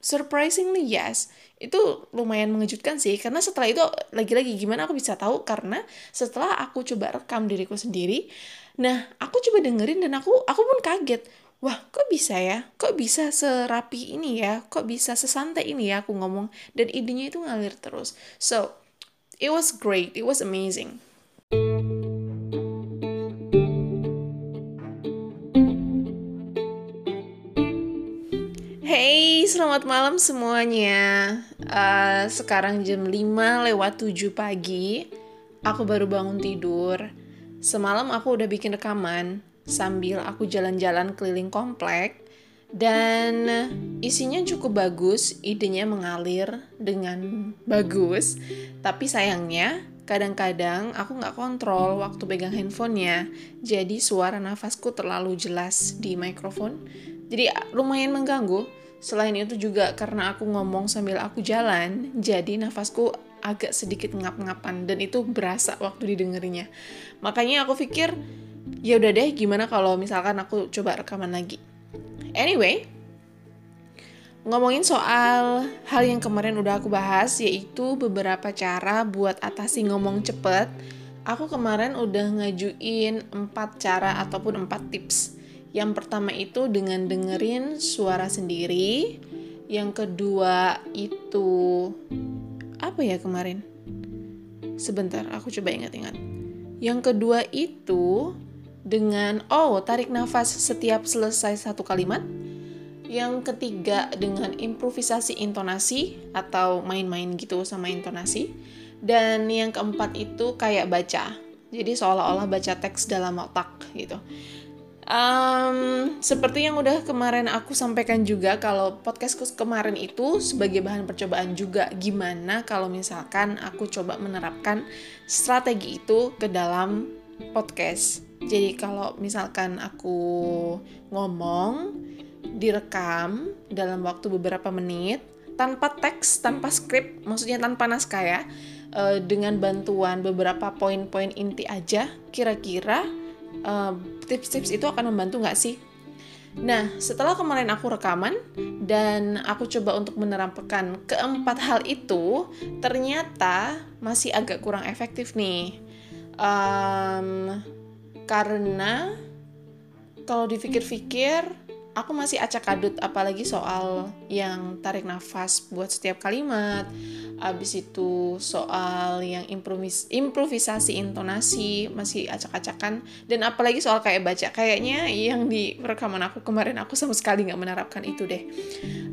surprisingly yes. Itu lumayan mengejutkan sih karena setelah itu lagi-lagi gimana aku bisa tahu? Karena setelah aku coba rekam diriku sendiri nah aku coba dengerin dan aku aku pun kaget. Wah kok bisa ya? Kok bisa serapi ini ya? Kok bisa sesantai ini ya aku ngomong. Dan idenya itu ngalir terus. So it was great. It was amazing selamat malam semuanya. Uh, sekarang jam 5 lewat 7 pagi. Aku baru bangun tidur. Semalam aku udah bikin rekaman sambil aku jalan-jalan keliling komplek. Dan isinya cukup bagus, idenya mengalir dengan bagus. Tapi sayangnya, kadang-kadang aku nggak kontrol waktu pegang handphonenya. Jadi suara nafasku terlalu jelas di mikrofon. Jadi lumayan mengganggu Selain itu juga karena aku ngomong sambil aku jalan, jadi nafasku agak sedikit ngap-ngapan dan itu berasa waktu didengerinya. Makanya aku pikir ya udah deh gimana kalau misalkan aku coba rekaman lagi. Anyway, ngomongin soal hal yang kemarin udah aku bahas yaitu beberapa cara buat atasi ngomong cepet. Aku kemarin udah ngajuin 4 cara ataupun 4 tips yang pertama itu dengan dengerin suara sendiri. Yang kedua itu apa ya kemarin? Sebentar, aku coba ingat-ingat. Yang kedua itu dengan oh, tarik nafas setiap selesai satu kalimat. Yang ketiga dengan improvisasi intonasi atau main-main gitu sama intonasi. Dan yang keempat itu kayak baca. Jadi seolah-olah baca teks dalam otak gitu. Um, seperti yang udah kemarin aku sampaikan juga kalau podcastku kemarin itu sebagai bahan percobaan juga gimana kalau misalkan aku coba menerapkan strategi itu ke dalam podcast. Jadi kalau misalkan aku ngomong direkam dalam waktu beberapa menit tanpa teks, tanpa skrip, maksudnya tanpa naskah ya, uh, dengan bantuan beberapa poin-poin inti aja, kira-kira tips-tips uh, itu akan membantu nggak sih? Nah, setelah kemarin aku rekaman dan aku coba untuk menerapkan keempat hal itu, ternyata masih agak kurang efektif nih. Um, karena kalau dipikir-pikir, aku masih acak adut apalagi soal yang tarik nafas buat setiap kalimat. Abis itu soal yang improvis improvisasi intonasi masih acak-acakan. Dan apalagi soal kayak baca kayaknya yang di rekaman aku kemarin aku sama sekali nggak menerapkan itu deh.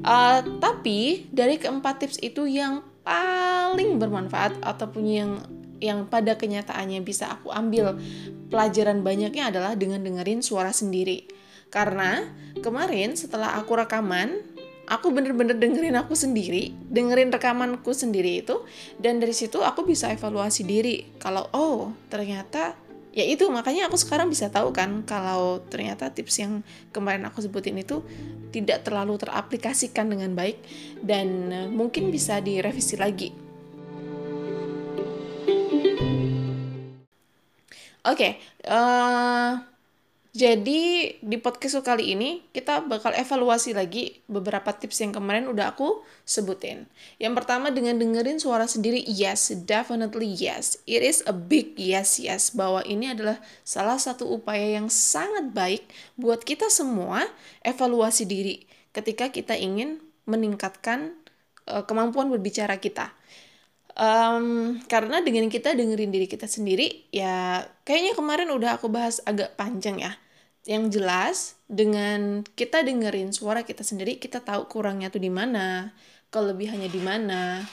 Uh, tapi dari keempat tips itu yang paling bermanfaat ataupun yang yang pada kenyataannya bisa aku ambil pelajaran banyaknya adalah dengan dengerin suara sendiri karena kemarin setelah aku rekaman, aku bener-bener dengerin aku sendiri, dengerin rekamanku sendiri itu, dan dari situ aku bisa evaluasi diri. Kalau oh ternyata ya itu makanya aku sekarang bisa tahu kan kalau ternyata tips yang kemarin aku sebutin itu tidak terlalu teraplikasikan dengan baik dan mungkin bisa direvisi lagi. Oke, okay, uh, eh, jadi di podcast kali ini kita bakal evaluasi lagi beberapa tips yang kemarin udah aku sebutin. Yang pertama dengan dengerin suara sendiri, yes, definitely yes. It is a big yes, yes. Bahwa ini adalah salah satu upaya yang sangat baik buat kita semua evaluasi diri ketika kita ingin meningkatkan uh, kemampuan berbicara kita. Um, karena dengan kita dengerin diri kita sendiri, ya kayaknya kemarin udah aku bahas agak panjang ya yang jelas dengan kita dengerin suara kita sendiri kita tahu kurangnya tuh di mana kelebihannya di mana.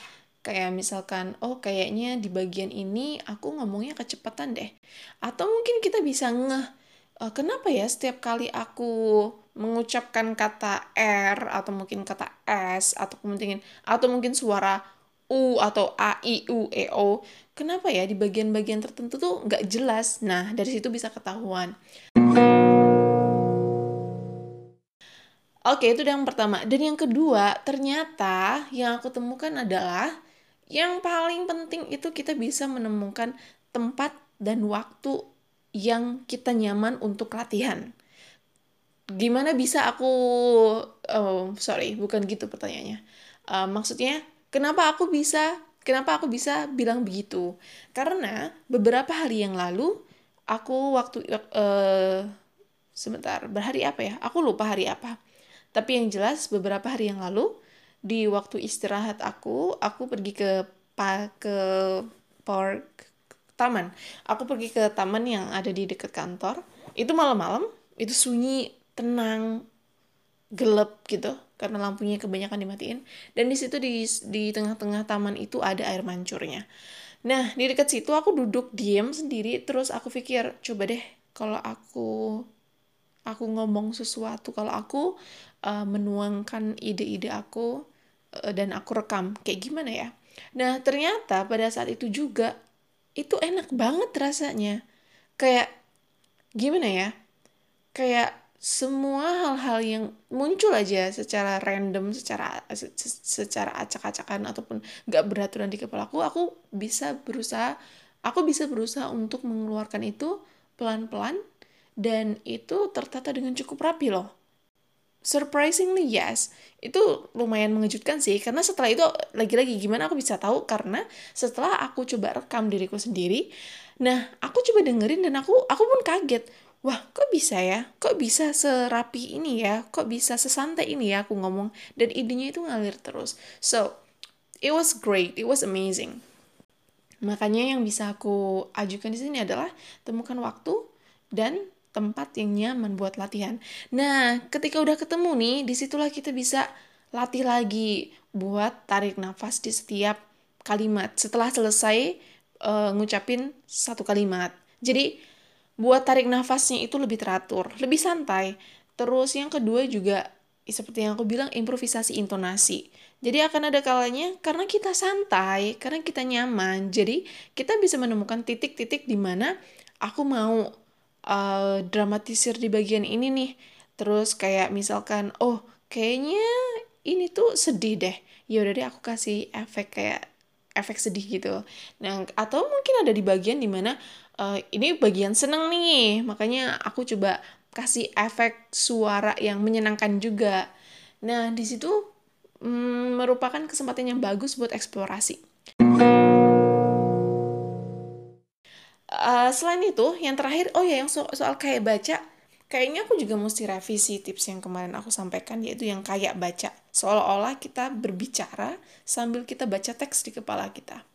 Kayak misalkan oh kayaknya di bagian ini aku ngomongnya kecepatan deh. Atau mungkin kita bisa ngeh uh, kenapa ya setiap kali aku mengucapkan kata R atau mungkin kata S atau mungkin atau mungkin suara U atau A I U E O kenapa ya di bagian-bagian tertentu tuh nggak jelas? Nah dari situ bisa ketahuan Oke, itu yang pertama. Dan yang kedua, ternyata yang aku temukan adalah yang paling penting itu kita bisa menemukan tempat dan waktu yang kita nyaman untuk latihan. gimana bisa aku oh sorry bukan gitu pertanyaannya uh, maksudnya kenapa aku bisa kenapa aku bisa bilang begitu karena beberapa hari yang lalu aku waktu uh, sebentar berhari apa ya aku lupa hari apa tapi yang jelas beberapa hari yang lalu di waktu istirahat aku aku pergi ke ke park taman. Aku pergi ke taman yang ada di dekat kantor. Itu malam-malam itu sunyi tenang gelap gitu karena lampunya kebanyakan dimatiin. Dan di situ di di tengah-tengah taman itu ada air mancurnya. Nah di dekat situ aku duduk diam sendiri terus aku pikir coba deh kalau aku aku ngomong sesuatu kalau aku uh, menuangkan ide-ide aku uh, dan aku rekam kayak gimana ya? Nah ternyata pada saat itu juga itu enak banget rasanya. Kayak gimana ya? Kayak semua hal-hal yang muncul aja secara random, secara secara acak-acakan ataupun gak beraturan di kepala aku, aku bisa berusaha, aku bisa berusaha untuk mengeluarkan itu pelan-pelan dan itu tertata dengan cukup rapi loh. Surprisingly yes, itu lumayan mengejutkan sih karena setelah itu lagi-lagi gimana aku bisa tahu? Karena setelah aku coba rekam diriku sendiri, nah aku coba dengerin dan aku aku pun kaget. Wah kok bisa ya? Kok bisa serapi ini ya? Kok bisa sesantai ini ya aku ngomong? Dan idenya itu ngalir terus. So it was great. It was amazing. Makanya yang bisa aku ajukan di sini adalah temukan waktu dan tempat yang nyaman buat latihan nah ketika udah ketemu nih di situlah kita bisa latih lagi buat tarik nafas di setiap kalimat setelah selesai uh, ngucapin satu kalimat jadi buat tarik nafasnya itu lebih teratur, lebih santai. Terus yang kedua juga seperti yang aku bilang improvisasi intonasi. Jadi akan ada kalanya karena kita santai, karena kita nyaman. Jadi kita bisa menemukan titik-titik di mana aku mau uh, dramatisir di bagian ini nih. Terus kayak misalkan, oh kayaknya ini tuh sedih deh. Ya udah deh aku kasih efek kayak efek sedih gitu. Nah, atau mungkin ada di bagian di mana uh, ini bagian seneng nih makanya aku coba kasih efek suara yang menyenangkan juga nah di situ mm, merupakan kesempatan yang bagus buat eksplorasi uh, selain itu yang terakhir oh ya yang so soal kayak baca kayaknya aku juga mesti revisi tips yang kemarin aku sampaikan yaitu yang kayak baca seolah-olah kita berbicara sambil kita baca teks di kepala kita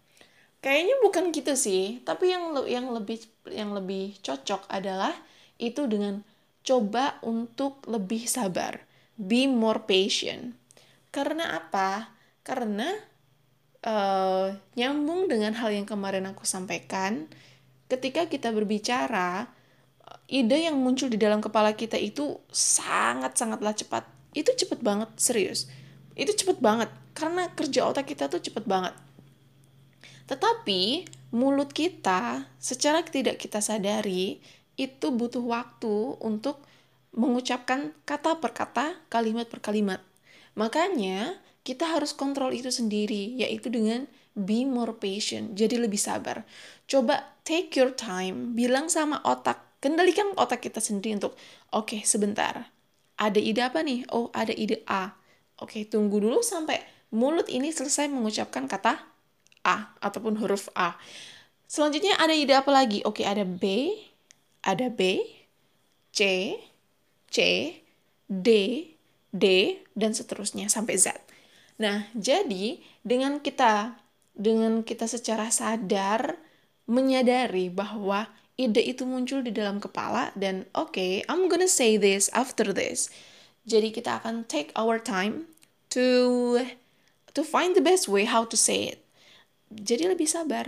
Kayaknya bukan gitu sih, tapi yang yang lebih yang lebih cocok adalah itu dengan coba untuk lebih sabar. Be more patient. Karena apa? Karena uh, nyambung dengan hal yang kemarin aku sampaikan, ketika kita berbicara, ide yang muncul di dalam kepala kita itu sangat-sangatlah cepat. Itu cepat banget, serius. Itu cepat banget, karena kerja otak kita tuh cepat banget tetapi mulut kita secara tidak kita sadari itu butuh waktu untuk mengucapkan kata per kata, kalimat per kalimat. Makanya kita harus kontrol itu sendiri, yaitu dengan be more patient, jadi lebih sabar. Coba take your time, bilang sama otak, kendalikan otak kita sendiri untuk, oke okay, sebentar, ada ide apa nih? Oh ada ide A. Oke okay, tunggu dulu sampai mulut ini selesai mengucapkan kata A ataupun huruf A. Selanjutnya ada ide apa lagi? Oke, ada B, ada B, C, C, D, D, dan seterusnya sampai Z. Nah, jadi dengan kita dengan kita secara sadar menyadari bahwa ide itu muncul di dalam kepala dan oke, okay, I'm gonna say this after this. Jadi kita akan take our time to to find the best way how to say it. Jadi lebih sabar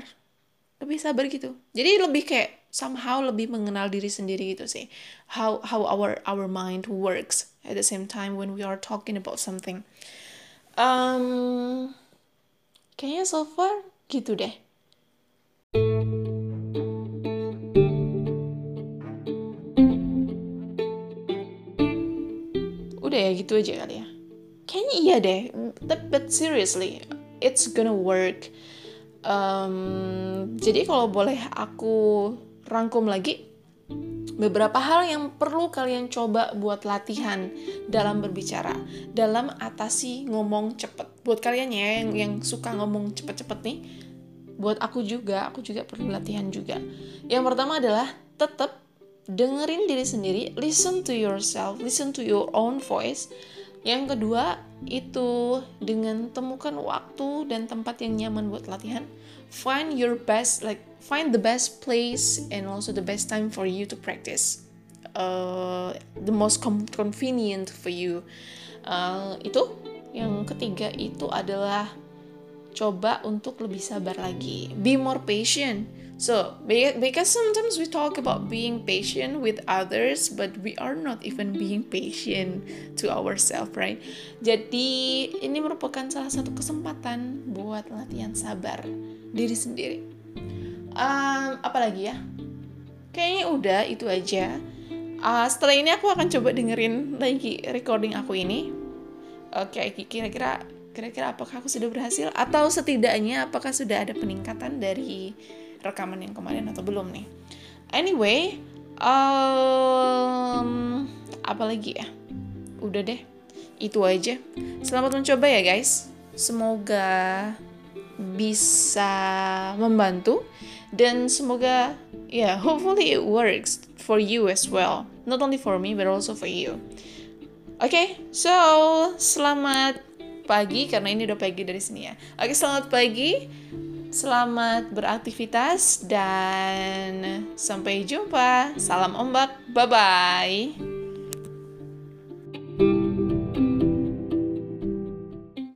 lebih sabar gitu. Jadi lebih kayak somehow lebih mengenal diri sendiri gitu sih. How how our our mind works at the same time when we are talking about something um kayaknya so far gitu deh. Udah ya gitu aja kali ya. Kayaknya iya deh but, but seriously it's gonna work. Um, jadi kalau boleh aku rangkum lagi, beberapa hal yang perlu kalian coba buat latihan dalam berbicara, dalam atasi ngomong cepet. Buat kalian ya yang, yang suka ngomong cepet-cepet nih, buat aku juga, aku juga perlu latihan juga. Yang pertama adalah tetap dengerin diri sendiri, listen to yourself, listen to your own voice. Yang kedua, itu dengan temukan waktu dan tempat yang nyaman buat latihan. Find your best, like find the best place and also the best time for you to practice. Uh, the most convenient for you. Uh, itu yang ketiga itu adalah coba untuk lebih sabar lagi. Be more patient So, because sometimes we talk about being patient with others, but we are not even being patient to ourselves, right? Jadi, ini merupakan salah satu kesempatan buat latihan sabar diri sendiri. Um, apalagi ya? Kayaknya udah itu aja. Uh, setelah ini aku akan coba dengerin lagi recording aku ini. Oke, okay, kira-kira kira-kira apakah aku sudah berhasil atau setidaknya apakah sudah ada peningkatan dari rekaman yang kemarin atau belum nih. Anyway, um, apa lagi ya? Udah deh, itu aja. Selamat mencoba ya guys. Semoga bisa membantu dan semoga ya yeah, hopefully it works for you as well. Not only for me but also for you. Oke, okay, so selamat pagi karena ini udah pagi dari sini ya. Oke, okay, selamat pagi. Selamat beraktivitas dan sampai jumpa. Salam ombak. Bye bye.